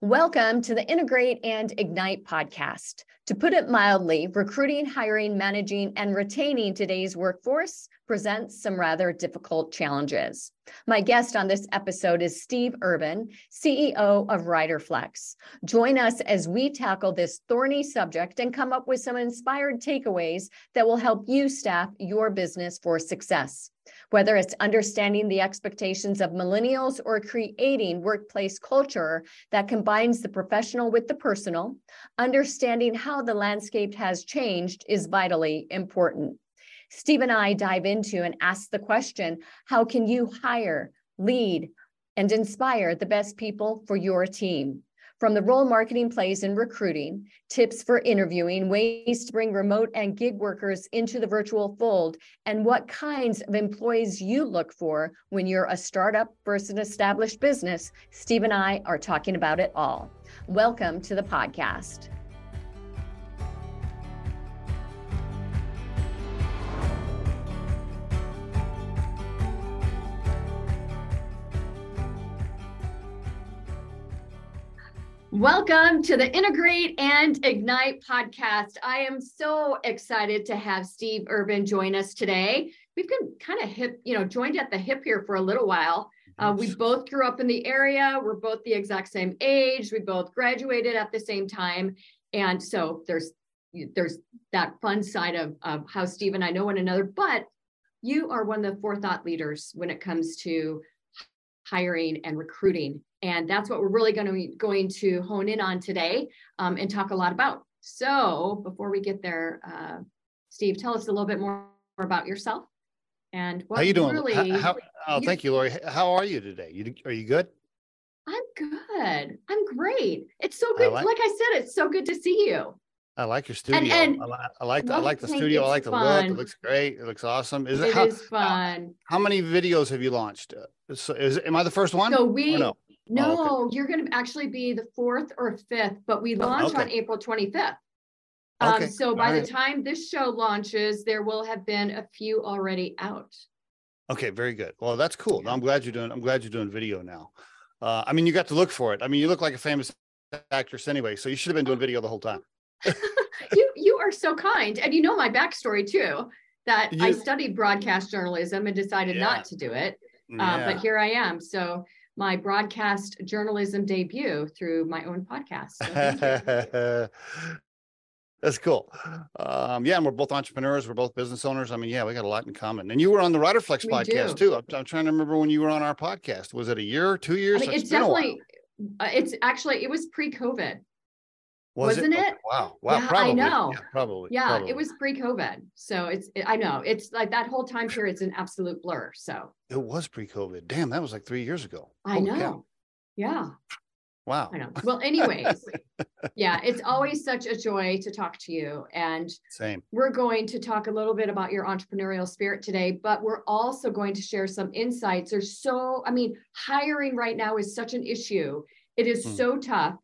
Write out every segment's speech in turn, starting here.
Welcome to the Integrate and Ignite podcast. To put it mildly, recruiting, hiring, managing, and retaining today's workforce presents some rather difficult challenges. My guest on this episode is Steve Urban, CEO of Riderflex. Join us as we tackle this thorny subject and come up with some inspired takeaways that will help you staff your business for success. Whether it's understanding the expectations of millennials or creating workplace culture that combines the professional with the personal, understanding how the landscape has changed is vitally important. Steve and I dive into and ask the question how can you hire, lead, and inspire the best people for your team? From the role marketing plays in recruiting, tips for interviewing, ways to bring remote and gig workers into the virtual fold, and what kinds of employees you look for when you're a startup versus an established business, Steve and I are talking about it all. Welcome to the podcast. Welcome to the Integrate and Ignite podcast. I am so excited to have Steve Urban join us today. We've been kind of hip, you know, joined at the hip here for a little while. Uh, we both grew up in the area. We're both the exact same age. We both graduated at the same time, and so there's there's that fun side of, of how Steve and I know one another. But you are one of the forethought leaders when it comes to hiring and recruiting and that's what we're really going to be going to hone in on today um, and talk a lot about. So before we get there, uh, Steve, tell us a little bit more about yourself and what how you doing? Really, how, how, oh, you, thank you, Lori. How are you today? You are you good? I'm good. I'm great. It's so good. I like, like, I said, it's so good to see you. I like your studio. And, and I, I, like the, I like the studio. I like the fun. look. It looks great. It looks awesome. Is it, it how, is fun? How, how, many videos have you launched? Is, is am I the first one? So we no? No, oh, okay. you're going to actually be the fourth or fifth, but we oh, launch okay. on April 25th. Um, okay. So by All the right. time this show launches, there will have been a few already out. Okay, very good. Well, that's cool. Yeah. I'm glad you're doing. I'm glad you're doing video now. Uh, I mean, you got to look for it. I mean, you look like a famous actress anyway, so you should have been doing video the whole time. you you are so kind, and you know my backstory too. That you, I studied broadcast journalism and decided yeah. not to do it, uh, yeah. but here I am. So my broadcast journalism debut through my own podcast. So That's cool. Um, yeah, and we're both entrepreneurs. We're both business owners. I mean, yeah, we got a lot in common. And you were on the Riderflex podcast too. I'm, I'm, trying to remember when you were on our podcast. Was it a year, two years? I mean, it's definitely. Uh, it's actually it was pre-COVID. Was not it? it? wow. Wow. Yeah, probably. I know. Yeah, probably. Yeah, probably. it was pre-COVID. So it's, it, I know it's like that whole time period is an absolute blur. So it was pre-COVID. Damn, that was like three years ago. I Holy know. Cow. Yeah. Wow. I know. Well, anyways, yeah, it's always such a joy to talk to you. And same. We're going to talk a little bit about your entrepreneurial spirit today, but we're also going to share some insights. There's so, I mean, hiring right now is such an issue. It is mm. so tough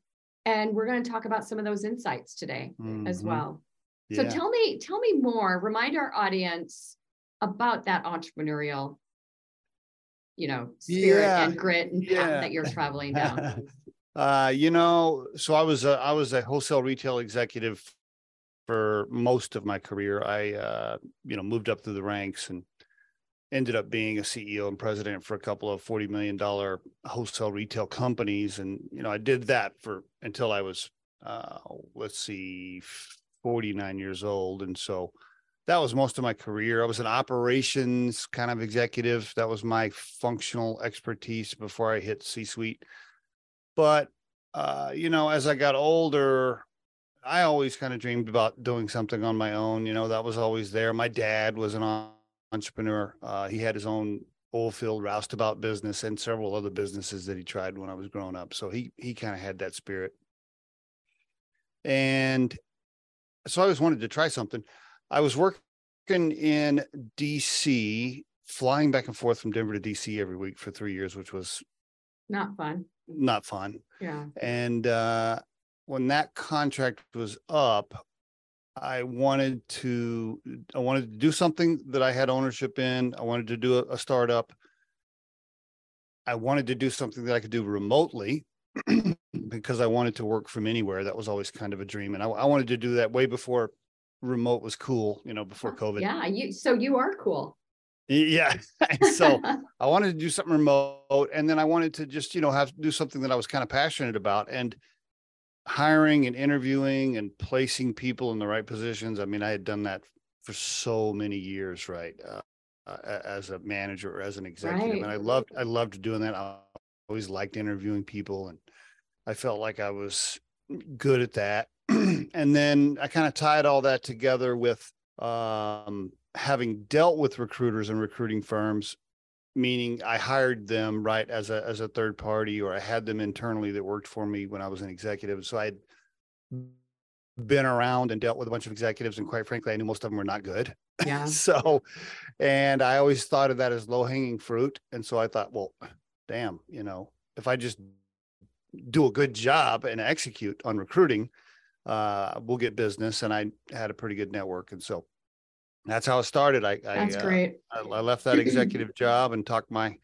and we're going to talk about some of those insights today mm-hmm. as well yeah. so tell me tell me more remind our audience about that entrepreneurial you know spirit yeah. and grit and path that you're traveling down uh you know so i was a, i was a wholesale retail executive for most of my career i uh you know moved up through the ranks and ended up being a CEO and president for a couple of $40 million wholesale retail companies. And, you know, I did that for until I was, uh, let's see, 49 years old. And so that was most of my career. I was an operations kind of executive. That was my functional expertise before I hit C suite. But, uh, you know, as I got older, I always kind of dreamed about doing something on my own. You know, that was always there. My dad was an entrepreneur. Uh, he had his own oil field roustabout business and several other businesses that he tried when I was growing up. So he he kind of had that spirit. And so I always wanted to try something. I was working in DC, flying back and forth from Denver to DC every week for three years, which was not fun. Not fun. Yeah. And uh, when that contract was up, I wanted to I wanted to do something that I had ownership in. I wanted to do a, a startup. I wanted to do something that I could do remotely. because I wanted to work from anywhere. That was always kind of a dream, and I, I wanted to do that way before remote was cool. You know, before oh, COVID. Yeah, you. So you are cool. Yeah. so I wanted to do something remote, and then I wanted to just you know have do something that I was kind of passionate about, and hiring and interviewing and placing people in the right positions. I mean, I had done that for so many years, right? Uh, uh, as a manager or as an executive, right. and I loved I loved doing that. I always liked interviewing people, and I felt like I was good at that. and then I kind of tied all that together with um, having dealt with recruiters and recruiting firms meaning I hired them right as a as a third party or I had them internally that worked for me when I was an executive. So I'd been around and dealt with a bunch of executives and quite frankly I knew most of them were not good. Yeah. so and I always thought of that as low hanging fruit and so I thought, well, damn, you know, if I just do a good job and execute on recruiting, uh, we'll get business and I had a pretty good network and so that's how it started. I, that's I, great. Uh, I, I, left that executive job and talked my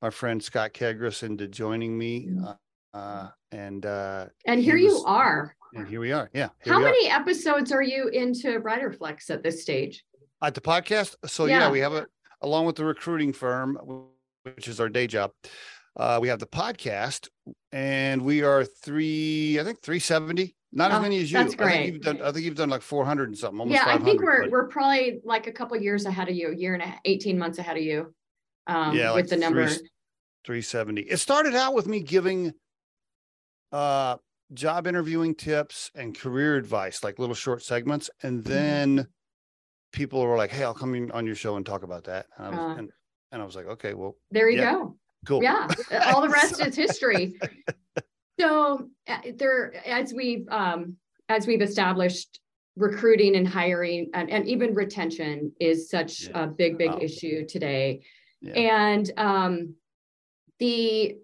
my friend Scott Kegris into joining me, uh, uh, and uh, and here was, you are. And here we are. Yeah. How many are. episodes are you into Riderflex at this stage? At the podcast. So yeah, yeah we have a along with the recruiting firm, which is our day job. Uh, we have the podcast, and we are three. I think three seventy not as oh, many as you. That's great. I think you've done. I think you've done like four hundred and something. yeah, I think we're but... we're probably like a couple years ahead of you, a year and a, eighteen months ahead of you. Um, yeah, with like the number three seventy. It started out with me giving uh job interviewing tips and career advice, like little short segments, and mm-hmm. then people were like, "Hey, I'll come on your show and talk about that." And I was, uh, and, and I was like, "Okay, well, there you yeah, go." Cool. Yeah, all the rest is history. So uh, there, as we've um, as we've established, recruiting and hiring and, and even retention is such yeah. a big, big wow. issue today. Yeah. And um, the,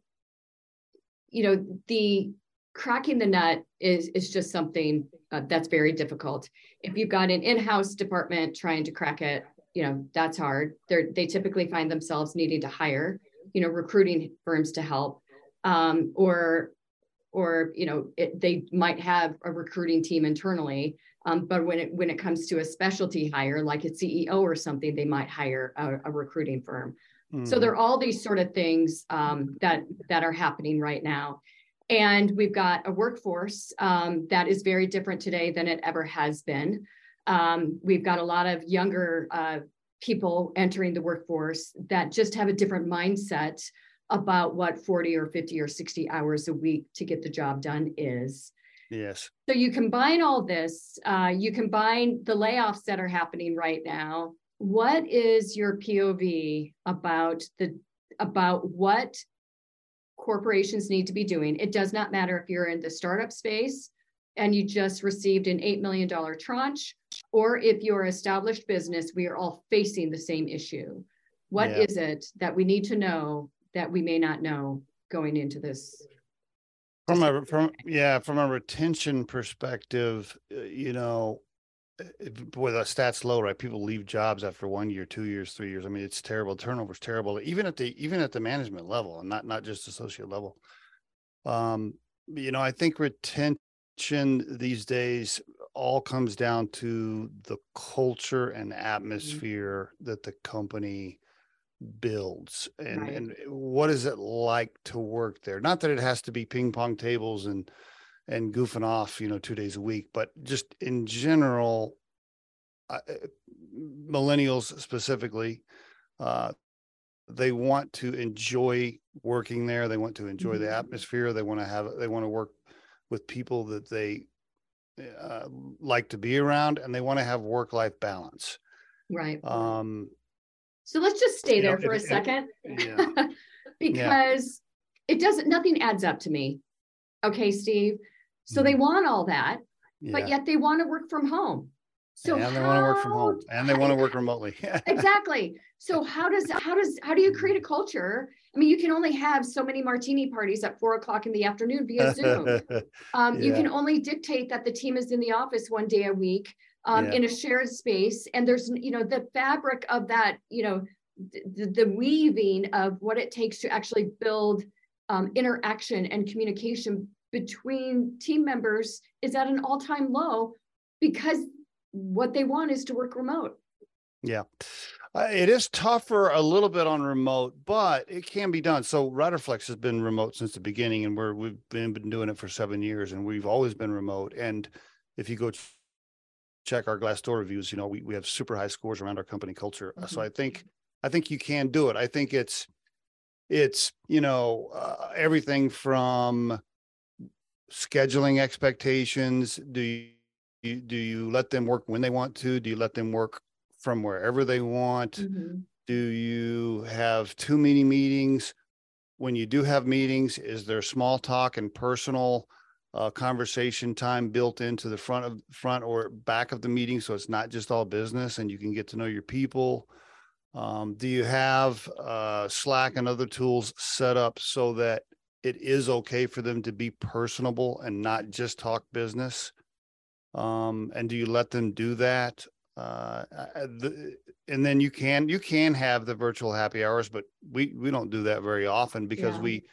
you know, the cracking the nut is is just something uh, that's very difficult. If you've got an in-house department trying to crack it, you know, that's hard. They they typically find themselves needing to hire, you know, recruiting firms to help. Um, or or you know it, they might have a recruiting team internally um, but when it when it comes to a specialty hire like a ceo or something they might hire a, a recruiting firm. Mm-hmm. so there are all these sort of things um, that that are happening right now. And we've got a workforce um, that is very different today than it ever has been. Um, we've got a lot of younger uh, people entering the workforce that just have a different mindset about what 40 or 50 or 60 hours a week to get the job done is. Yes. So you combine all this, uh, you combine the layoffs that are happening right now. What is your POV about the about what corporations need to be doing? It does not matter if you're in the startup space and you just received an $8 million tranche, or if you're established business, we are all facing the same issue. What yeah. is it that we need to know that we may not know going into this from a from yeah from a retention perspective uh, you know with the stats low right people leave jobs after one year two years three years i mean it's terrible turnover's terrible even at the even at the management level and not not just associate level um you know i think retention these days all comes down to the culture and mm-hmm. atmosphere mm-hmm. that the company builds and right. and what is it like to work there? Not that it has to be ping pong tables and and goofing off you know two days a week but just in general uh, millennials specifically uh, they want to enjoy working there. They want to enjoy mm-hmm. the atmosphere. They want to have they want to work with people that they uh, like to be around and they want to have work life balance. Right. Um so let's just stay there know, for a second yeah. because yeah. it doesn't, nothing adds up to me. Okay, Steve. So mm. they want all that, yeah. but yet they want to work from home. So and they want to work from home and they want to work remotely. exactly. So how does how does how do you create a culture? I mean, you can only have so many martini parties at four o'clock in the afternoon via Zoom. Um, yeah. You can only dictate that the team is in the office one day a week um, yeah. in a shared space and there's you know the fabric of that you know the, the weaving of what it takes to actually build um, interaction and communication between team members is at an all-time low because what they want is to work remote. Yeah. Uh, it is tougher a little bit on remote, but it can be done. So Riderflex has been remote since the beginning, and we're we've been, been doing it for seven years, and we've always been remote. And if you go check our Glassdoor reviews, you know we we have super high scores around our company culture. Mm-hmm. So I think I think you can do it. I think it's it's you know uh, everything from scheduling expectations. Do you do you let them work when they want to? Do you let them work from wherever they want? Mm-hmm. Do you have too many meetings? When you do have meetings, is there small talk and personal uh, conversation time built into the front of front or back of the meeting, so it's not just all business, and you can get to know your people? Um, do you have uh, Slack and other tools set up so that it is okay for them to be personable and not just talk business? Um, and do you let them do that? Uh, the, and then you can you can have the virtual happy hours, but we we don't do that very often because yeah. we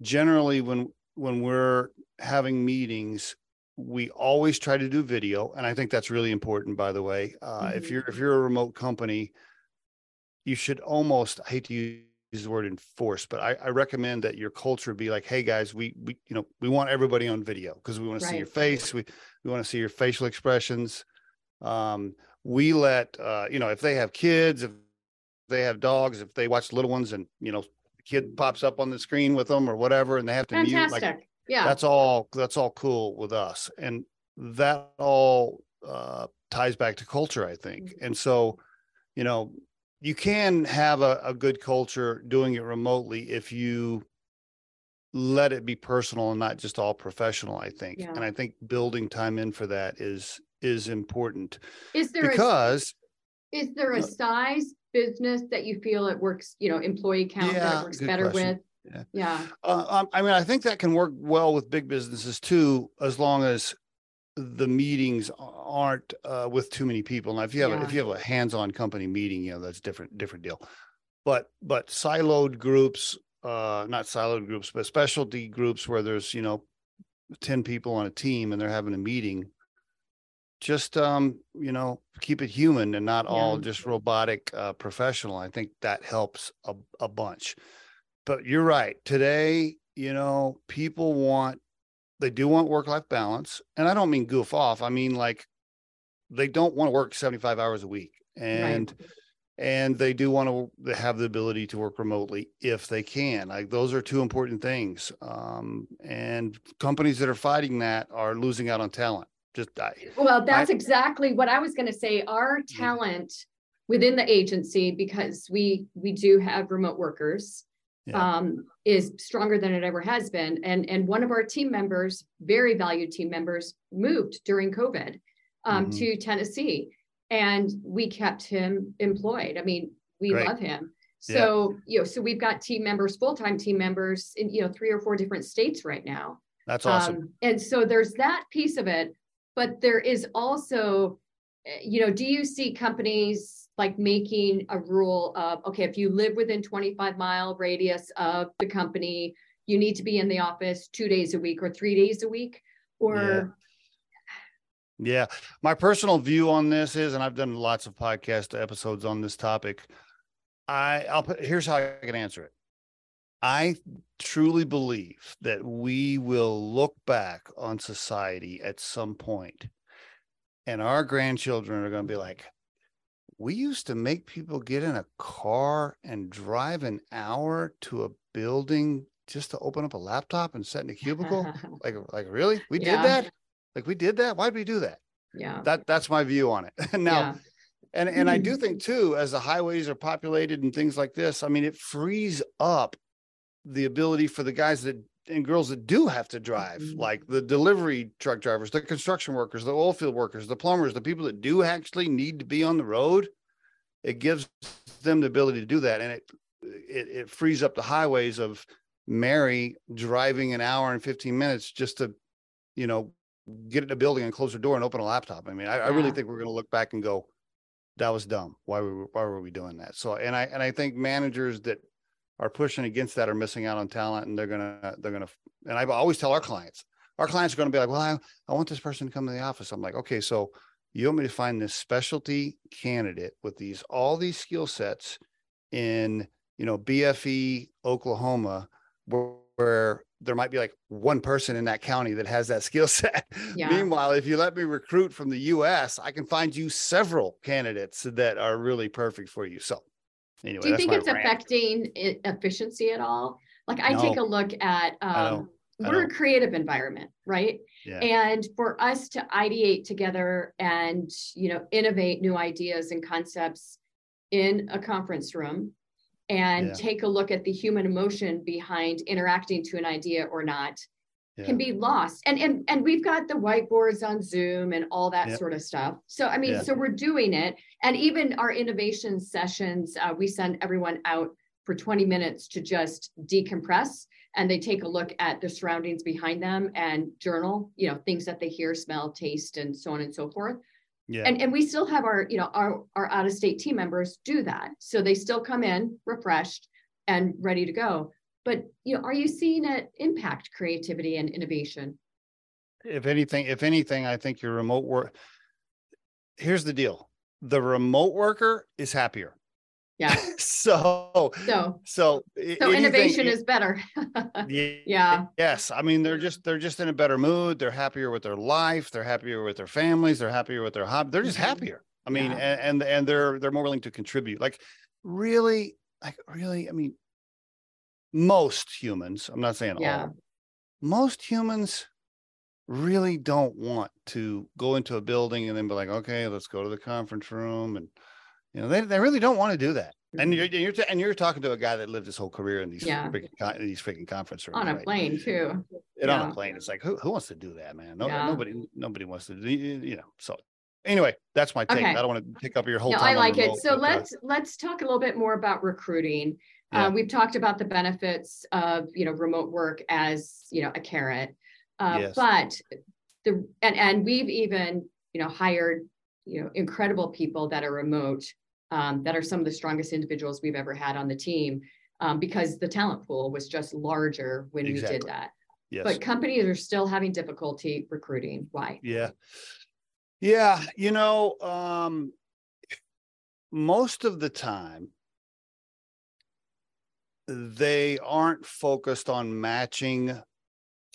generally when when we're having meetings we always try to do video and i think that's really important by the way uh, mm-hmm. if you're if you're a remote company you should almost I hate to use the word enforce, but I, I recommend that your culture be like, hey guys, we we you know we want everybody on video because we want right. to see your face, we we want to see your facial expressions. Um, we let uh, you know if they have kids, if they have dogs, if they watch little ones, and you know kid pops up on the screen with them or whatever, and they have to Fantastic. mute. Like, yeah, that's all. That's all cool with us, and that all uh, ties back to culture, I think. Mm-hmm. And so, you know, you can have a, a good culture doing it remotely if you let it be personal and not just all professional i think yeah. and i think building time in for that is is important is there because is there a size business that you feel it works you know employee count yeah, that works better question. with yeah, yeah. Uh, um, i mean i think that can work well with big businesses too as long as the meetings aren't uh, with too many people. Now, if you have yeah. a, if you have a hands-on company meeting, you know that's different different deal. But but siloed groups, uh, not siloed groups, but specialty groups where there's you know ten people on a team and they're having a meeting. Just um, you know, keep it human and not yeah. all just robotic uh, professional. I think that helps a, a bunch. But you're right. Today, you know, people want they do want work life balance. And I don't mean goof off. I mean like they don't want to work 75 hours a week. And right. and they do want to have the ability to work remotely if they can. Like those are two important things. Um, and companies that are fighting that are losing out on talent. Just I, well, that's I, exactly what I was going to say. Our talent within the agency, because we we do have remote workers, yeah. um, is stronger than it ever has been. And, and one of our team members, very valued team members, moved during COVID um, mm-hmm. to Tennessee. And we kept him employed. I mean, we Great. love him. So, yeah. you know, so we've got team members, full-time team members in, you know, three or four different states right now. That's awesome. Um, and so there's that piece of it, but there is also, eh, you know, do you see companies like making a rule of okay if you live within 25 mile radius of the company you need to be in the office two days a week or three days a week or yeah. yeah. my personal view on this is and i've done lots of podcast episodes on this topic i i'll put here's how i can answer it i truly believe that we will look back on society at some point and our grandchildren are going to be like we used to make people get in a car and drive an hour to a building just to open up a laptop and sit in a cubicle? Like like really? We yeah. did that? Like we did that? Why'd we do that? Yeah. That that's my view on it. Now yeah. and and i do think too as the highways are populated and things like this i mean it frees up the ability for the guys that and girls that do have to drive, mm-hmm. like the delivery truck drivers, the construction workers, the oil field workers, the plumbers, the people that do actually need to be on the road, it gives them the ability to do that, and it it, it frees up the highways of Mary driving an hour and fifteen minutes just to, you know, get in a building and close the door and open a laptop. I mean, I, yeah. I really think we're going to look back and go, that was dumb. Why were why were we doing that? So, and I and I think managers that are pushing against that are missing out on talent and they're gonna they're gonna and I always tell our clients our clients are to be like, well, I, I want this person to come to the office. I'm like, okay, so you want me to find this specialty candidate with these all these skill sets in you know BFE Oklahoma where, where there might be like one person in that county that has that skill set. Yeah. Meanwhile, if you let me recruit from the US, I can find you several candidates that are really perfect for you. So anyway, do you think it's affecting efficiency at all? Like I no, take a look at um, we're a creative environment, right? Yeah. And for us to ideate together and you know innovate new ideas and concepts in a conference room and yeah. take a look at the human emotion behind interacting to an idea or not yeah. can be lost and and and we've got the whiteboards on zoom and all that sort of stuff so i mean so we're doing it and even our innovation sessions uh, we send everyone out for 20 minutes to just decompress and they take a look at the surroundings behind them and journal you know things that they hear smell taste and so on and so forth yeah. And, and we still have our, you know, our, our out of state team members do that. So they still come in refreshed and ready to go. But you know, are you seeing it impact creativity and innovation? If anything, if anything, I think your remote work. Here's the deal: the remote worker is happier. Yeah. so so so so innovation is better. yeah. Yes. I mean, they're just they're just in a better mood. They're happier with their life. They're happier with their families. They're happier with their hobby. They're just mm-hmm. happier. I mean, yeah. and, and and they're they're more willing to contribute. Like really, like really. I mean, most humans. I'm not saying yeah. all. Most humans really don't want to go into a building and then be like, okay, let's go to the conference room and you know, they, they really don't want to do that. And mm-hmm. you're you're, and you're talking to a guy that lived his whole career in these yeah. freaking, these freaking conference rooms on a right? plane too. And yeah. on a plane, it's like who who wants to do that, man? No, yeah. nobody nobody wants to. do You know, so anyway, that's my take. Okay. I don't want to pick up your whole. No, I like it. So let's let's talk a little bit more about recruiting. Yeah. Uh, we've talked about the benefits of you know remote work as you know a carrot, uh, yes. but the and and we've even you know hired you know incredible people that are remote um, that are some of the strongest individuals we've ever had on the team um, because the talent pool was just larger when exactly. we did that. Yes. But companies are still having difficulty recruiting. Why? Yeah. Yeah. You know, um, most of the time, they aren't focused on matching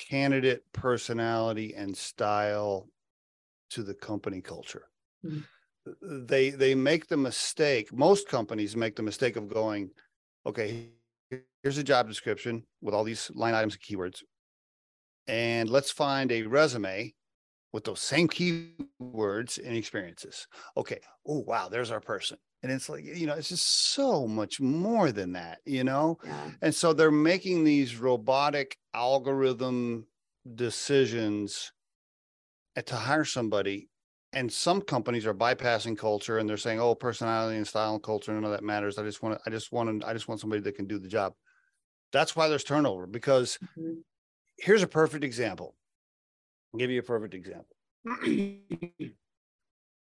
candidate personality and style to the company culture. Mm-hmm they they make the mistake most companies make the mistake of going okay here's a job description with all these line items and keywords and let's find a resume with those same keywords and experiences okay oh wow there's our person and it's like you know it's just so much more than that you know yeah. and so they're making these robotic algorithm decisions to hire somebody and some companies are bypassing culture and they're saying, "Oh, personality and style and culture, none of that matters. I just want, to, I just want, to, I just want somebody that can do the job." That's why there's turnover. Because mm-hmm. here's a perfect example. I'll give you a perfect example.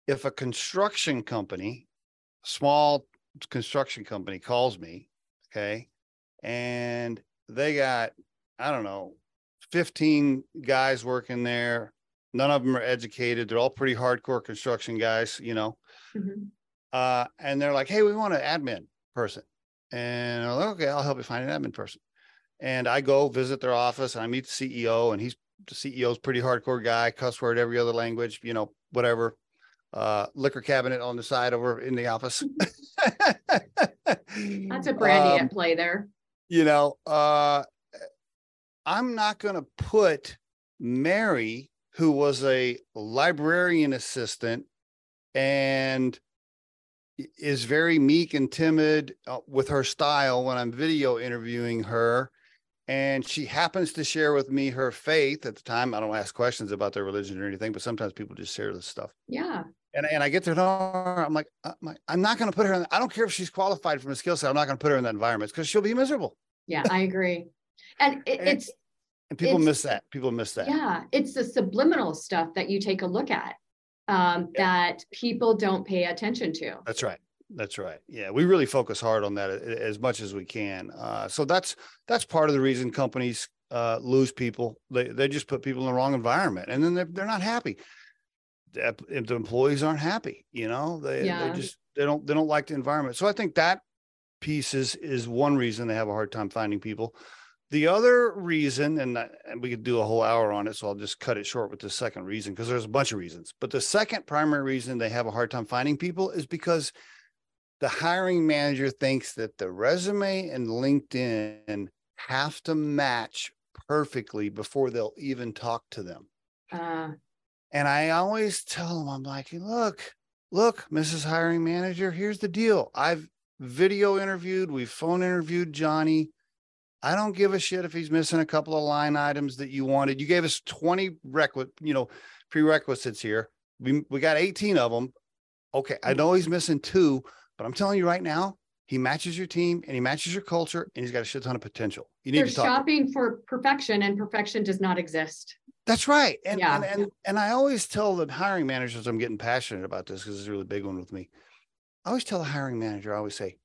if a construction company, small construction company, calls me, okay, and they got, I don't know, 15 guys working there None of them are educated. They're all pretty hardcore construction guys, you know. Mm-hmm. Uh, and they're like, hey, we want an admin person. And I'm like, okay, I'll help you find an admin person. And I go visit their office and I meet the CEO, and he's the CEO's pretty hardcore guy, cuss word every other language, you know, whatever. Uh, liquor cabinet on the side over in the office. That's a brandy um, at play there. You know, uh, I'm not going to put Mary who was a librarian assistant and is very meek and timid uh, with her style when I'm video interviewing her. And she happens to share with me her faith at the time. I don't ask questions about their religion or anything, but sometimes people just share this stuff. Yeah. And, and I get to know her. I'm like, uh, I'm not going to put her in. I don't care if she's qualified from a skill set. I'm not going to put her in that environment because she'll be miserable. Yeah, I agree. And it, it's and people miss that. People miss that. Yeah, it's the subliminal stuff that you take a look at um, yeah. that people don't pay attention to. That's right. That's right. Yeah, we really focus hard on that as much as we can. Uh, so that's that's part of the reason companies uh, lose people. They they just put people in the wrong environment, and then they're they're not happy. If the employees aren't happy, you know, they yeah. they just they don't they don't like the environment. So I think that piece is is one reason they have a hard time finding people. The other reason, and, and we could do a whole hour on it, so I'll just cut it short with the second reason because there's a bunch of reasons. But the second primary reason they have a hard time finding people is because the hiring manager thinks that the resume and LinkedIn have to match perfectly before they'll even talk to them. Uh, and I always tell them, I'm like, look, look, Mrs. Hiring Manager, here's the deal. I've video interviewed, we've phone interviewed Johnny. I don't give a shit if he's missing a couple of line items that you wanted. You gave us 20 requisite, you know, prerequisites here. We, we got 18 of them. Okay. I know he's missing two, but I'm telling you right now, he matches your team and he matches your culture and he's got a shit ton of potential. You need They're to shopping for perfection and perfection does not exist. That's right. And, yeah. and, and, and I always tell the hiring managers, I'm getting passionate about this because it's a really big one with me. I always tell the hiring manager, I always say,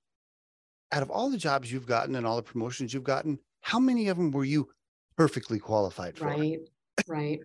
out of all the jobs you've gotten and all the promotions you've gotten, how many of them were you perfectly qualified for? Right. Right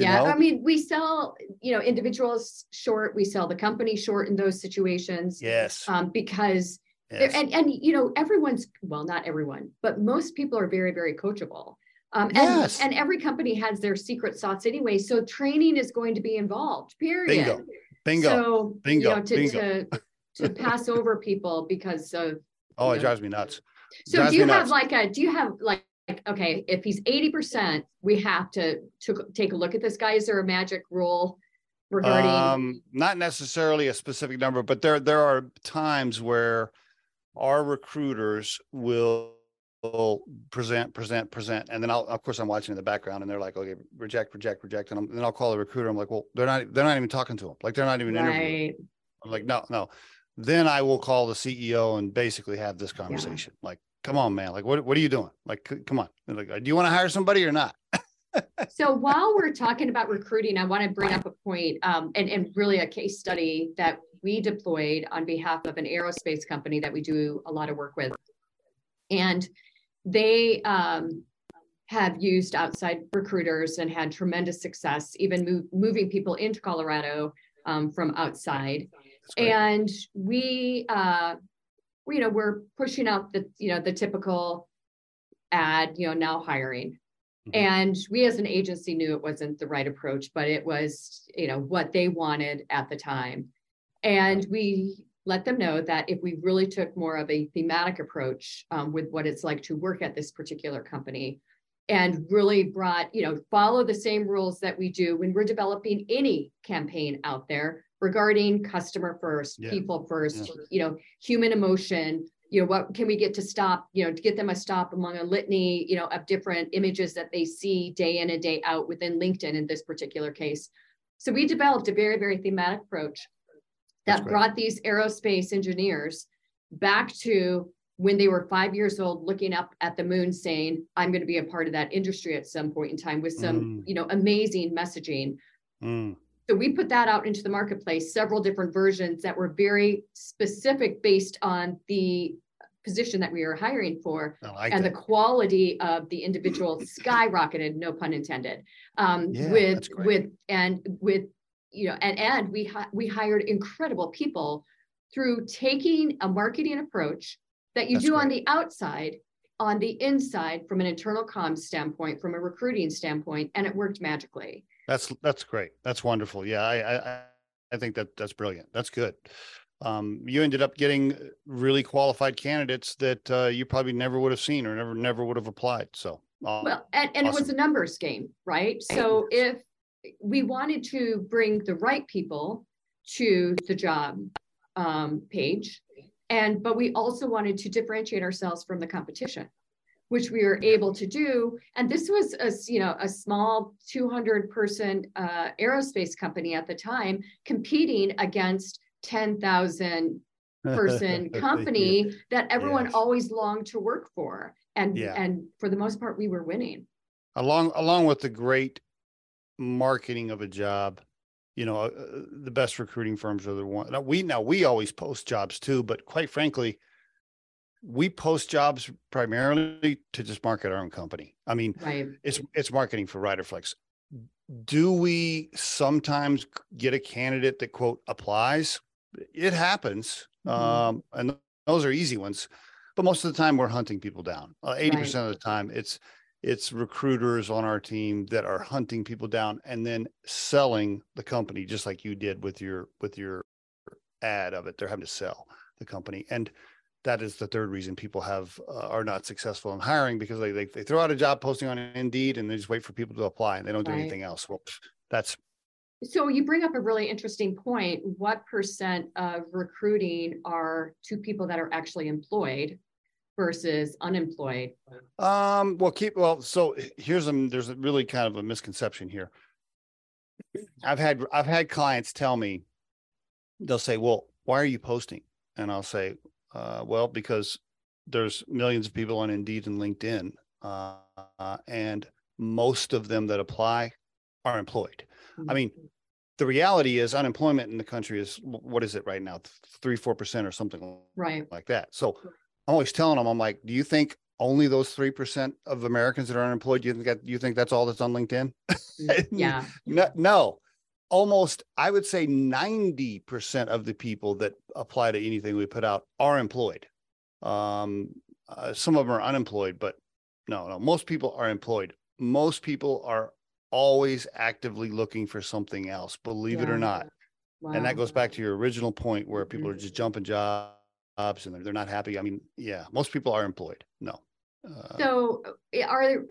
yeah, know? I mean, we sell, you know, individuals short, we sell the company short in those situations. Yes. Um, because yes. and and you know, everyone's well, not everyone, but most people are very, very coachable. Um, and, yes. and every company has their secret sauce anyway. So training is going to be involved, period. Bingo. Bingo. So Bingo. You know, to, Bingo. to to pass over people because of Oh, it know. drives me nuts. So do you have like a do you have like okay, if he's 80%, we have to, to take a look at this guy. Is there a magic rule regarding? Um, not necessarily a specific number, but there, there are times where our recruiters will present, present, present. And then I'll, of course, I'm watching in the background and they're like, okay, reject, reject, reject. And, and then I'll call the recruiter. I'm like, well, they're not, they're not even talking to him. Like they're not even right. interviewing. I'm like, no, no. Then I will call the CEO and basically have this conversation. Yeah. Like, come on, man. Like, what, what are you doing? Like, come on. Like, do you want to hire somebody or not? so while we're talking about recruiting, I want to bring up a point, um, and, and really a case study that we deployed on behalf of an aerospace company that we do a lot of work with. And they um, have used outside recruiters and had tremendous success, even move, moving people into Colorado um, from outside. And we uh, you know we're pushing out the you know the typical ad you know now hiring. Mm-hmm. and we as an agency knew it wasn't the right approach but it was you know what they wanted at the time. And we let them know that if we really took more of a thematic approach um, with what it's like to work at this particular company and really brought you know follow the same rules that we do when we're developing any campaign out there regarding customer first, yeah. people first, yeah. you know, human emotion, you know, what can we get to stop, you know, to get them a stop among a litany, you know, of different images that they see day in and day out within LinkedIn in this particular case. So we developed a very, very thematic approach that brought these aerospace engineers back to when they were five years old looking up at the moon saying i'm going to be a part of that industry at some point in time with some mm. you know amazing messaging mm. So we put that out into the marketplace, several different versions that were very specific based on the position that we were hiring for like and that. the quality of the individual skyrocketed no pun intended um, yeah, with with and with you know and and we we hired incredible people through taking a marketing approach that you that's do great. on the outside on the inside from an internal comms standpoint from a recruiting standpoint and it worked magically that's that's great. That's wonderful. Yeah, I I, I think that that's brilliant. That's good. Um, you ended up getting really qualified candidates that uh, you probably never would have seen or never never would have applied. So uh, well, and, and awesome. it was a numbers game, right? So if we wanted to bring the right people to the job um, page, and but we also wanted to differentiate ourselves from the competition which we were able to do. And this was a, you know, a small 200 person uh, aerospace company at the time competing against 10,000 person company that everyone yes. always longed to work for. And, yeah. and for the most part, we were winning. Along, along with the great marketing of a job, you know, uh, the best recruiting firms are the one. Now we now we always post jobs too, but quite frankly, we post jobs primarily to just market our own company. I mean, right. it's it's marketing for Riderflex. Do we sometimes get a candidate that quote applies? It happens, mm-hmm. um, and those are easy ones. But most of the time, we're hunting people down. Uh, eighty uh, percent of the time, it's it's recruiters on our team that are hunting people down and then selling the company, just like you did with your with your ad of it. They're having to sell the company, and that is the third reason people have uh, are not successful in hiring because they, they, they throw out a job posting on Indeed and they just wait for people to apply and they don't do anything else. Well, that's so you bring up a really interesting point. What percent of recruiting are to people that are actually employed versus unemployed? Um, well, keep well. So here's a there's a really kind of a misconception here. I've had I've had clients tell me, they'll say, "Well, why are you posting?" And I'll say, uh, well, because there's millions of people on Indeed and LinkedIn, uh, and most of them that apply are employed. Mm-hmm. I mean, the reality is unemployment in the country is what is it right now, three four percent or something right like that. So I'm always telling them, I'm like, do you think only those three percent of Americans that are unemployed? Do you think that you think that's all that's on LinkedIn? Mm, yeah. no, no, almost i would say 90% of the people that apply to anything we put out are employed um, uh, some of them are unemployed but no no most people are employed most people are always actively looking for something else believe yeah. it or not wow. and that goes back to your original point where people mm-hmm. are just jumping jobs and they're, they're not happy i mean yeah most people are employed no uh, so eh, are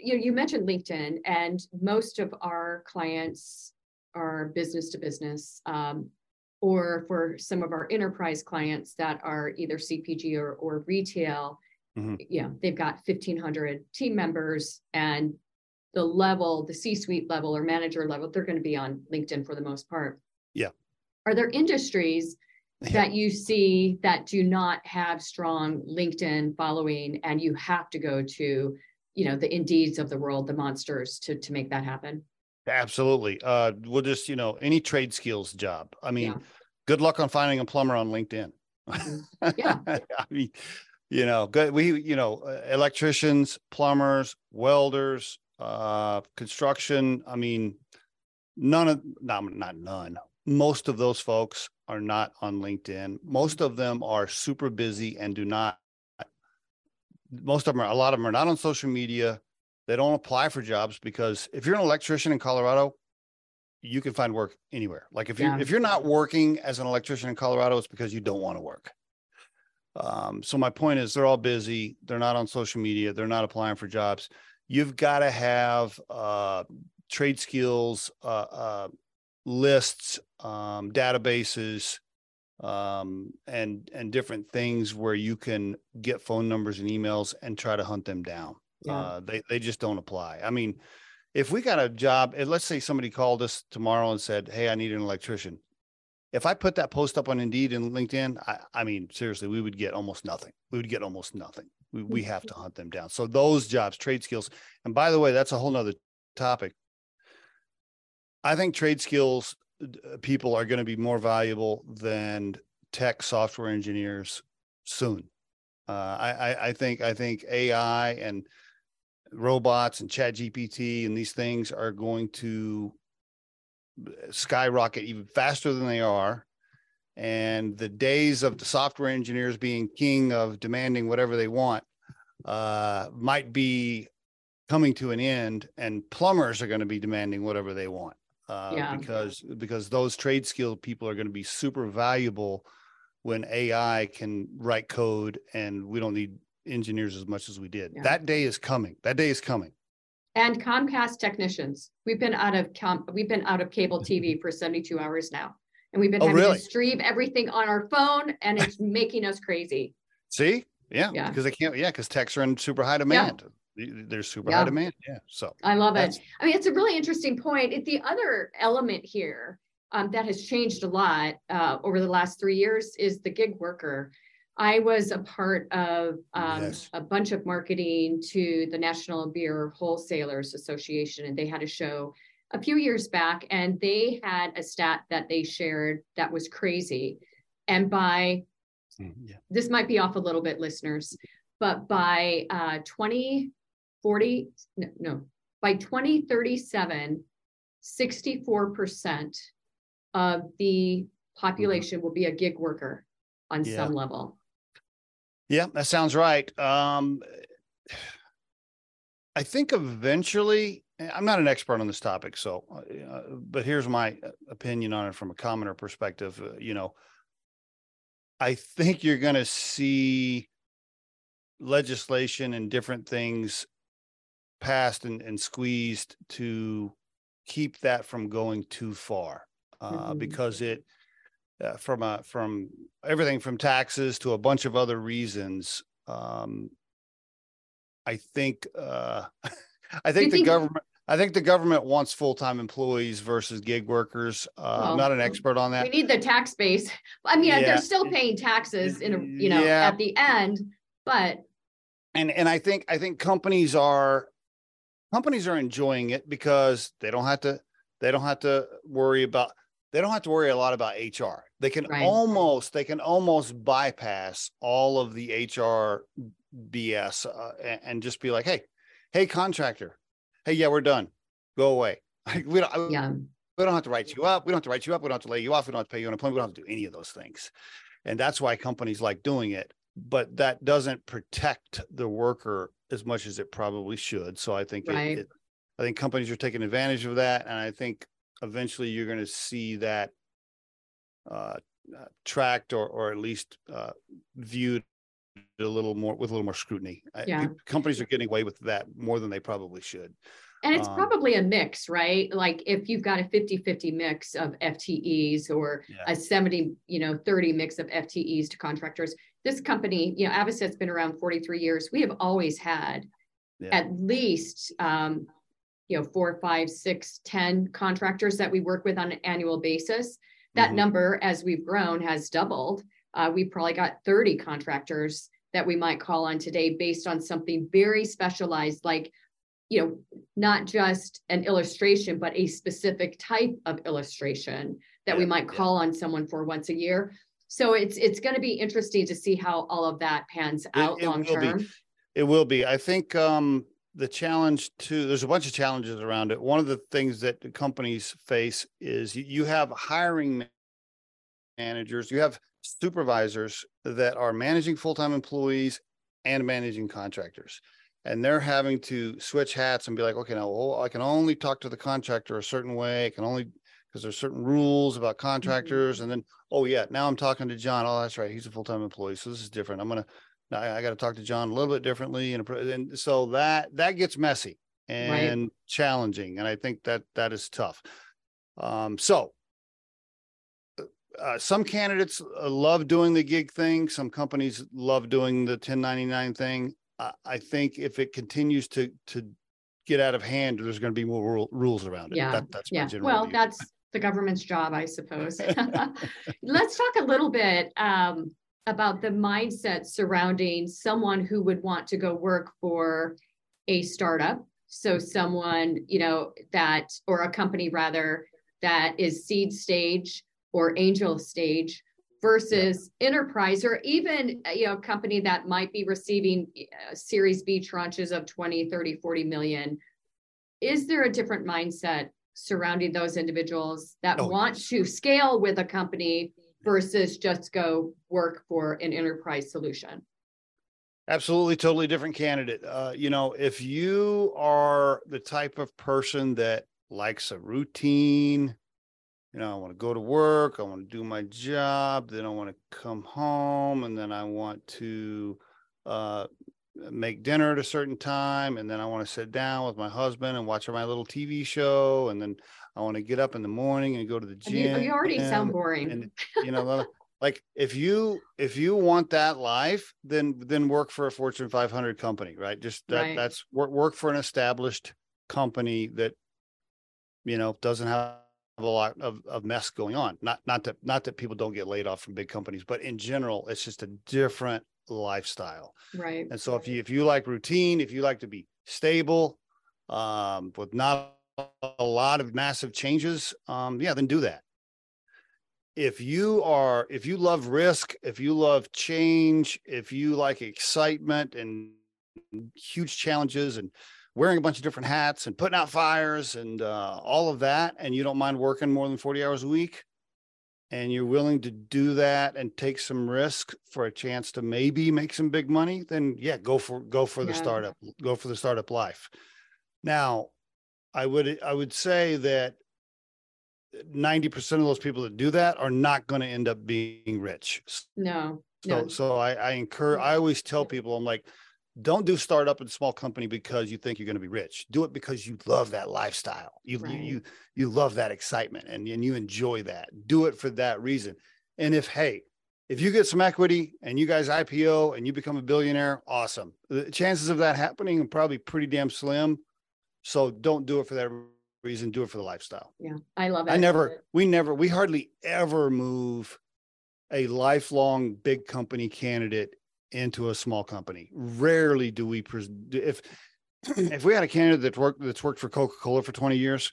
you you mentioned linkedin and most of our clients are business to business, um, or for some of our enterprise clients that are either CPG or, or retail, mm-hmm. yeah, they've got 1,500 team members and the level, the C suite level or manager level, they're going to be on LinkedIn for the most part. Yeah. Are there industries yeah. that you see that do not have strong LinkedIn following and you have to go to, you know, the Indeeds of the world, the monsters to, to make that happen? Absolutely. Uh, we'll just, you know, any trade skills job. I mean, yeah. good luck on finding a plumber on LinkedIn. Mm-hmm. Yeah. I mean, you know, good. We, you know, uh, electricians, plumbers, welders, uh, construction. I mean, none of, not, not none. Most of those folks are not on LinkedIn. Most of them are super busy and do not. Most of them are, a lot of them are not on social media they don't apply for jobs because if you're an electrician in Colorado, you can find work anywhere. Like if you yeah. if you're not working as an electrician in Colorado, it's because you don't want to work. Um, so my point is, they're all busy. They're not on social media. They're not applying for jobs. You've got to have uh, trade skills uh, uh, lists, um, databases, um, and and different things where you can get phone numbers and emails and try to hunt them down. Yeah. Uh, they they just don't apply. I mean, if we got a job, and let's say somebody called us tomorrow and said, "Hey, I need an electrician." If I put that post up on Indeed and LinkedIn, I, I mean, seriously, we would get almost nothing. We would get almost nothing. We we have to hunt them down. So those jobs, trade skills, and by the way, that's a whole nother topic. I think trade skills uh, people are going to be more valuable than tech software engineers soon. Uh, I, I, I think I think AI and robots and chat gpt and these things are going to skyrocket even faster than they are and the days of the software engineers being king of demanding whatever they want uh, might be coming to an end and plumbers are going to be demanding whatever they want uh, yeah. because because those trade skilled people are going to be super valuable when ai can write code and we don't need engineers as much as we did. Yeah. That day is coming. That day is coming. And Comcast technicians. We've been out of com- we've been out of cable TV for 72 hours now. And we've been oh, having really? to stream everything on our phone and it's making us crazy. See? Yeah. Yeah. Because they can't, yeah, because techs are in super high demand. Yeah there's super yeah. high demand. Yeah. So I love it. I mean, it's a really interesting point. It, the other element here um, that has changed a lot uh, over the last three years is the gig worker. I was a part of um, yes. a bunch of marketing to the National Beer Wholesalers Association, and they had a show a few years back, and they had a stat that they shared that was crazy. And by mm, yeah. this might be off a little bit, listeners, but by uh, 2040, no, no, by 2037, 64% of the population will be a gig worker on yeah. some level. Yeah, that sounds right. Um, I think eventually, I'm not an expert on this topic, so, uh, but here's my opinion on it from a commoner perspective. Uh, you know, I think you're going to see legislation and different things passed and, and squeezed to keep that from going too far uh, mm-hmm. because it uh, from a from everything from taxes to a bunch of other reasons um, i think uh, i think the government I think the government wants full-time employees versus gig workers. Uh, well, I'm not an expert on that. We need the tax base. I mean, yeah. they're still paying taxes in a, you know, yeah. at the end, but and and I think I think companies are companies are enjoying it because they don't have to they don't have to worry about they don't have to worry a lot about HR. They can right. almost they can almost bypass all of the HR BS uh, and, and, just be like, hey, hey, contractor, hey, yeah, we're done, go away. Like, we don't, yeah. we don't have to write you up. We don't have to write you up. We don't have to lay you off. We don't have to pay you unemployment. We don't have to do any of those things, and that's why companies like doing it. But that doesn't protect the worker as much as it probably should. So I think right. it, it, I think companies are taking advantage of that, and I think eventually you're going to see that uh, uh, tracked or or at least uh, viewed a little more with a little more scrutiny. Yeah. companies are getting away with that more than they probably should. And it's um, probably a mix, right? Like if you've got a 50-50 mix of FTEs or yeah. a 70, you know, 30 mix of FTEs to contractors, this company, you know, Avocet's been around 43 years. We have always had yeah. at least, um, you know, four, five, six, ten contractors that we work with on an annual basis. That mm-hmm. number, as we've grown, has doubled. Uh, we probably got 30 contractors that we might call on today based on something very specialized, like, you know, not just an illustration, but a specific type of illustration that yeah, we might call yeah. on someone for once a year. So it's it's going to be interesting to see how all of that pans out long term. Be. It will be. I think um, the challenge too. There's a bunch of challenges around it. One of the things that the companies face is you have hiring managers, you have supervisors that are managing full-time employees and managing contractors and they're having to switch hats and be like okay now well, i can only talk to the contractor a certain way i can only because there's certain rules about contractors mm-hmm. and then oh yeah now i'm talking to john oh that's right he's a full-time employee so this is different i'm gonna i, I got to talk to john a little bit differently and, and so that that gets messy and right. challenging and i think that that is tough um, so uh, some candidates uh, love doing the gig thing some companies love doing the 1099 thing uh, i think if it continues to to get out of hand there's going to be more rules around it yeah that, that's yeah well view. that's the government's job, I suppose. Let's talk a little bit um, about the mindset surrounding someone who would want to go work for a startup. So, someone, you know, that, or a company rather, that is seed stage or angel stage versus yeah. enterprise or even you know a company that might be receiving uh, series b tranches of 20 30 40 million is there a different mindset surrounding those individuals that oh, want to scale with a company versus just go work for an enterprise solution. Absolutely totally different candidate. Uh, you know if you are the type of person that likes a routine you know i want to go to work i want to do my job then i want to come home and then i want to uh, make dinner at a certain time and then I want to sit down with my husband and watch my little TV show and then I want to get up in the morning and go to the gym. You, you already and, sound boring. And you know like if you if you want that life then then work for a Fortune 500 company, right? Just that right. that's work work for an established company that you know doesn't have a lot of, of mess going on. Not not that not that people don't get laid off from big companies, but in general, it's just a different lifestyle. Right. And so if you if you like routine, if you like to be stable, um, with not a lot of massive changes, um, yeah, then do that. if you are if you love risk if you love change if you like excitement and huge challenges and wearing a bunch of different hats and putting out fires and uh, all of that and you don't mind working more than 40 hours a week and you're willing to do that and take some risk for a chance to maybe make some big money then yeah go for go for the Yeah. startup go for the startup life now i would i would say that 90% of those people that do that are not going to end up being rich No, so, no. so I, I encourage, I always tell people, I'm like, don't do startup and small company because you think you're going to be rich. Do it because you love that lifestyle. You, Right. you, you, you love that excitement and, and you enjoy that. Do it for that reason. And if, hey, if you get some equity and you guys IPO and you become a billionaire, awesome. The chances of that happening are probably pretty damn slim. So don't do it for that reason. Do it for the lifestyle. Yeah, I love it. I never, we never, we hardly ever move a lifelong big company candidate into a small company. Rarely do we, pres- if, if we had a candidate that worked, that's worked for Coca-Cola for 20 years,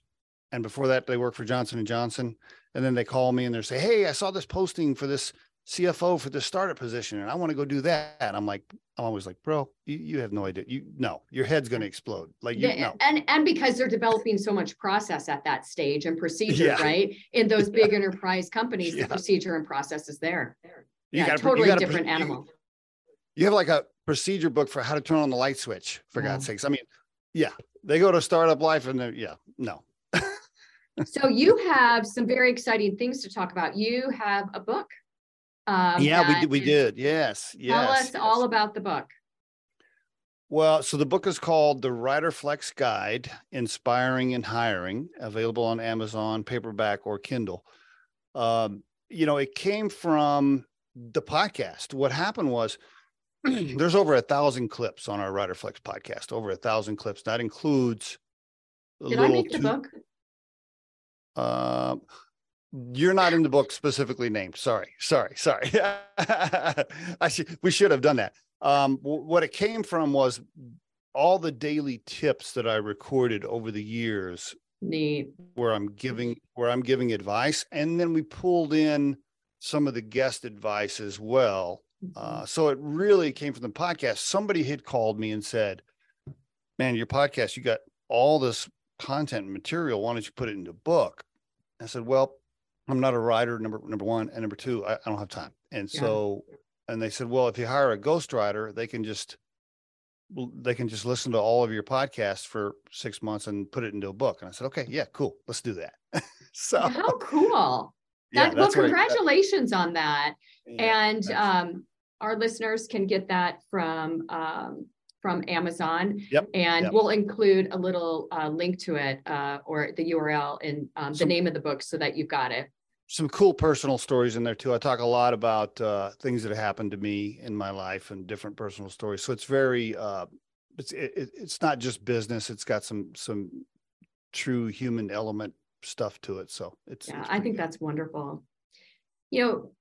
and before that they worked for Johnson and Johnson, and then they call me and they say, Hey, I saw this posting for this CFO for the startup position and I want to go do that. And I'm like, I'm always like, bro, you, you have no idea. You no, your head's going to explode. Like you Yeah, no. And, and because they're developing so much process at that stage and procedure, Yeah. right? In those big enterprise companies, the procedure and process is there. You Yeah, gotta- totally gotta different you- animal. you have like a procedure book for how to turn on the light switch for mm-hmm. god's sakes i mean yeah they go to startup life and they're yeah no So you have some very exciting things to talk about. You have a book. Um, yeah we did we did yes yes Tell us yes. all about the book. well so the book is called the Riderflex guide inspiring and hiring available on amazon paperback or kindle um you know it came from the podcast what happened was there's over a thousand clips on our Riderflex podcast over a thousand clips that includes a Did I little make the two- book? Um, you're not in the book specifically named. Sorry, sorry, sorry. I should, we should have done that. Um, wh- what it came from was all the daily tips that I recorded over the years Neat. where I'm giving where I'm giving advice, and then we pulled in some of the guest advice as well. Uh, so it really came from the podcast. Somebody had called me and said, "Man, your podcast, you got all this content and material. Why don't you put it into a book?" I said, "Well, I'm not a writer. Number number one, and number two, I, I don't have time." And Yeah. so, and they said, "Well, if you hire a ghostwriter, they can just they can just listen to all of your podcasts for six months and put it into a book." And I said, "Okay, yeah, cool, let's do that." so, How cool. yeah, well, that's where I- congratulations on that. yeah, And um, our listeners can get that from um, from Amazon. Yep, And yep. we'll include a little uh, link to it uh, or the URL in um, the Some- name of the book so that you've got it. Some cool personal stories in there too. I talk a lot about uh, things that have happened to me in my life and different personal stories. So it's very, uh, it's it, it- it's not just business. It's got some some true human element stuff to it. So it's Yeah, it's I think good. that's wonderful. You know,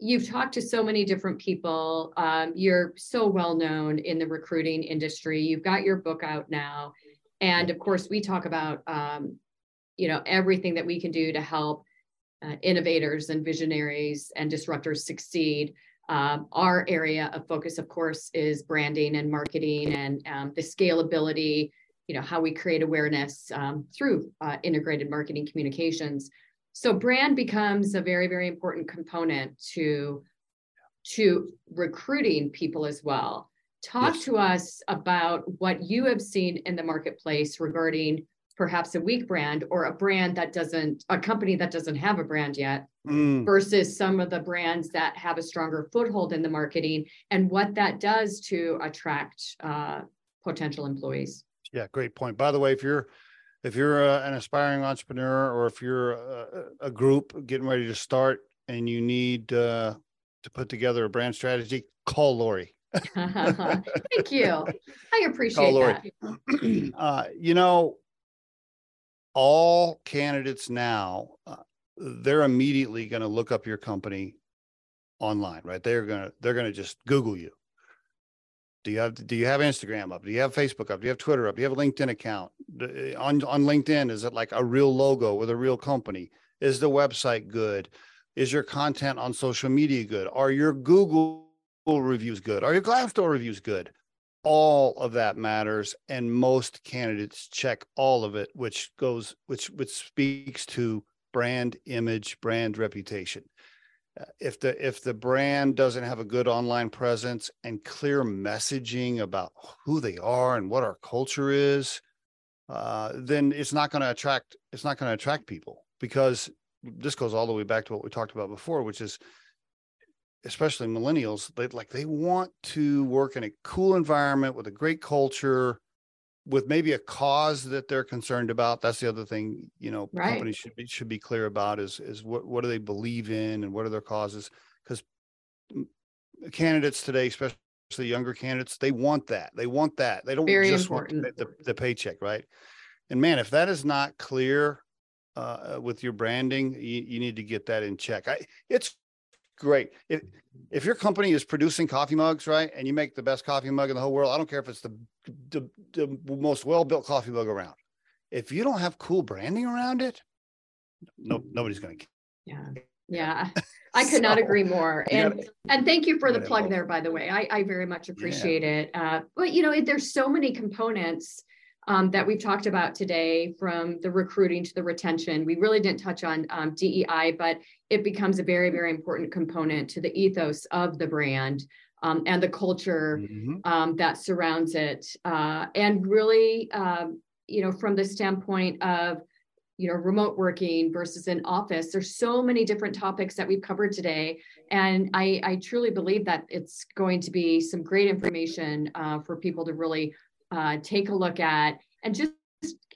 you've talked to so many different people. Um, you're so well known in the recruiting industry. You've got your book out now. And of course, we talk about, um, you know, everything that we can do to help uh, innovators and visionaries and disruptors succeed. Um, our area of focus, of course, is branding and marketing and um, the scalability, you know, how we create awareness um, through uh, integrated marketing communications. So brand becomes a very, very important component to, to recruiting people as well. Talk Yes. to us about what you have seen in the marketplace regarding perhaps a weak brand or a brand that doesn't, a company that doesn't have a brand yet Mm, versus some of the brands that have a stronger foothold in the marketing and what that does to attract uh, potential employees. yeah, great point. By the way, if you're if you're uh, an aspiring entrepreneur or if you're a, a group getting ready to start and you need uh, to put together a brand strategy, call Lori. Thank you. I Call appreciate Lori. that. uh, you know, all candidates now, uh, they're immediately going to look up your company online, right? They're going to they're going to just Google you. Do you have do you have Instagram up? Do you have Facebook up? Do you have Twitter up? Do you have a LinkedIn account? On on LinkedIn, is it like a real logo with a real company? Is the website good? Is your content on social media good? Are your Google reviews good? Are your Glassdoor reviews good? All of that matters, and most candidates check all of it, which goes, which which speaks to brand image, brand reputation. Uh, if the if the brand doesn't have a good online presence and clear messaging about who they are and what our culture is, uh, then it's not going to attract it's not going to attract people because this goes all the way back to what we talked about before, which is especially millennials, they like they want to work in a cool environment with a great culture, with maybe a cause that they're concerned about. That's the other thing, you know, right. companies should be should be clear about is is what what do they believe in and what are their causes? Because candidates today, especially younger candidates, they want that. They want that. They don't Very just important. want the, the, the paycheck, right? And man, if that is not clear uh, with your branding, you, you need to get that in check. I, it's great. If if your company is producing coffee mugs, right, and you make the best coffee mug in the whole world, I don't care if it's the the, the most well built coffee mug around. If you don't have cool branding around it, no nobody's going to. Yeah, yeah, I could so, not agree more. And gotta, and thank you for the plug there, by the way. I I very much appreciate yeah. it. Uh, but you know, there's so many components um, that we've talked about today, from the recruiting to the retention. We really didn't touch on um, DEI, but it becomes a very, very important component to the ethos of the brand um, and the culture mm-hmm. Um, that surrounds it. Uh, and really, um, you know, from the standpoint of you know remote working versus in office there's so many different topics that we've covered today and i i truly believe that it's going to be some great information uh, for people to really uh, take a look at and just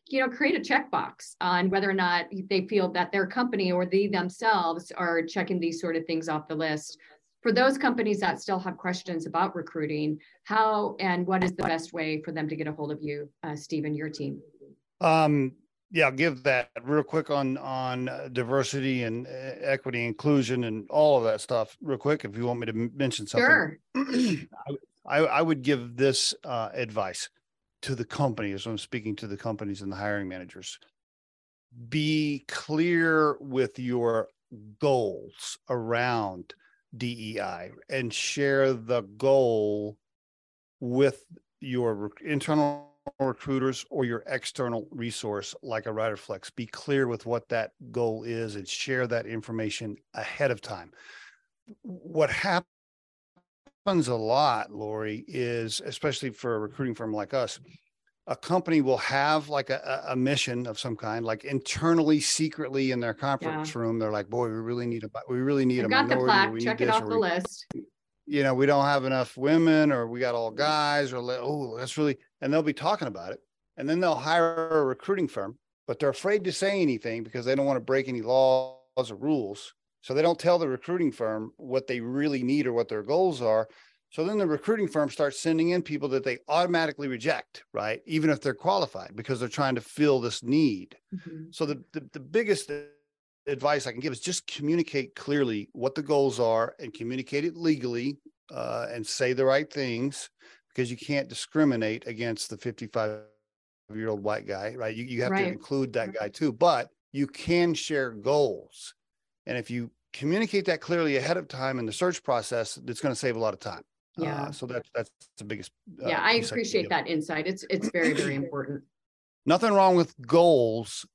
you know create a checkbox on whether or not they feel that their company or they themselves are checking these sort of things off the list. For those companies that still have questions about recruiting how and what is the best way for them to get a hold of you uh, steve and your team? Um, yeah i'll give that real quick on on diversity and uh, equity inclusion and all of that stuff real quick if you want me to mention something. Sure. I, I would give this uh, advice to the company as I'm speaking to the companies and the hiring managers. Be clear with your goals around DEI and share the goal with your internal recruiters or your external resource like a RiderFlex. Be clear with what that goal is and share that information ahead of time. What happens happens a lot, Lori, is especially for a recruiting firm like us, a company will have like a, a mission of some kind, like internally, secretly in their conference yeah. room. They're like, "Boy, we really need a, we really need I've a got minority. the plaque. Check it off the we, list." You know, we don't have enough women, or we got all guys, or oh, that's really, and they'll be talking about it, and then they'll hire a recruiting firm, but they're afraid to say anything because they don't want to break any laws or rules. So they don't tell the recruiting firm what they really need or what their goals are. So then the recruiting firm starts sending in people that they automatically reject, right? Even if they're qualified because they're trying to fill this need. Mm-hmm. So the, the, the biggest advice I can give is just communicate clearly what the goals are and communicate it legally uh, and say the right things because you can't discriminate against the 55 year old white guy, right? You, you have right. to include that guy too, but you can share goals. And if you communicate that clearly ahead of time in the search process, it's going to save a lot of time. Yeah. Uh, so that's that's the biggest. Uh, yeah, I appreciate that insight. It's it's very very important. Nothing wrong with goals,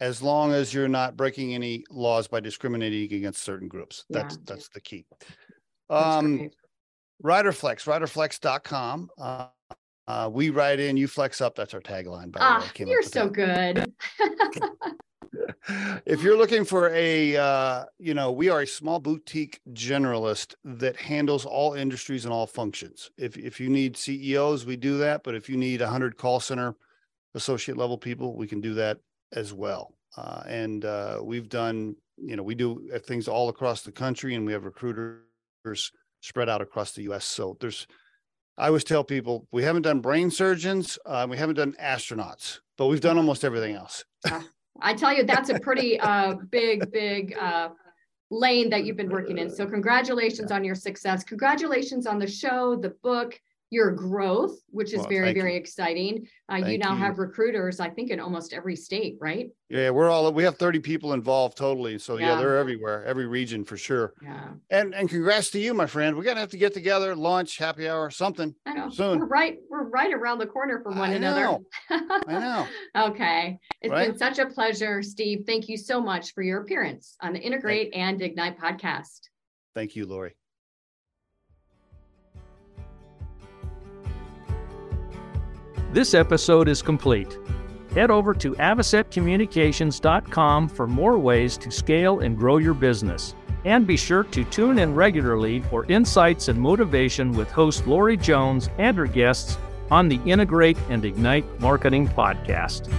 as long as you're not breaking any laws by discriminating against certain groups. That's yeah. that's the key. Um, Riderflex, riderflex.com. Uh, uh, we ride in, you flex up. That's our tagline. By ah, the way. You're so good. if you're looking for a, uh, you know, we are a small boutique generalist that handles all industries and all functions. If if you need CEOs, we do that. But if you need 100 call center associate level people, we can do that as well. Uh, and uh, we've done, you know, we do things all across the country, and we have recruiters spread out across the U.S. So there's, I always tell people we haven't done brain surgeons, uh, we haven't done astronauts, but we've done almost everything else. I tell you, that's a pretty uh, big, big uh, lane that you've been working in. So, congratulations on your success. Congratulations on the show, the book, your growth, which is well, very, very you. exciting. Uh, you now you. have recruiters, I think, in almost every state, right? Yeah, we're all we have 30 people involved totally. So yeah, yeah they're everywhere, every region for sure. Yeah. And and congrats to you, my friend. We're gonna have to get together, lunch, happy hour, something. I know. Soon. We're right, we're right around the corner from one I another. I know. okay. It's right? been such a pleasure, Steve. Thank you so much for your appearance on the Integrate and Ignite podcast. Thank you, Lori. This episode is complete. Head over to avocetcommunications.com for more ways to scale and grow your business. And be sure to tune in regularly for insights and motivation with host Lori Jones and her guests on the Integrate and Ignite Marketing Podcast.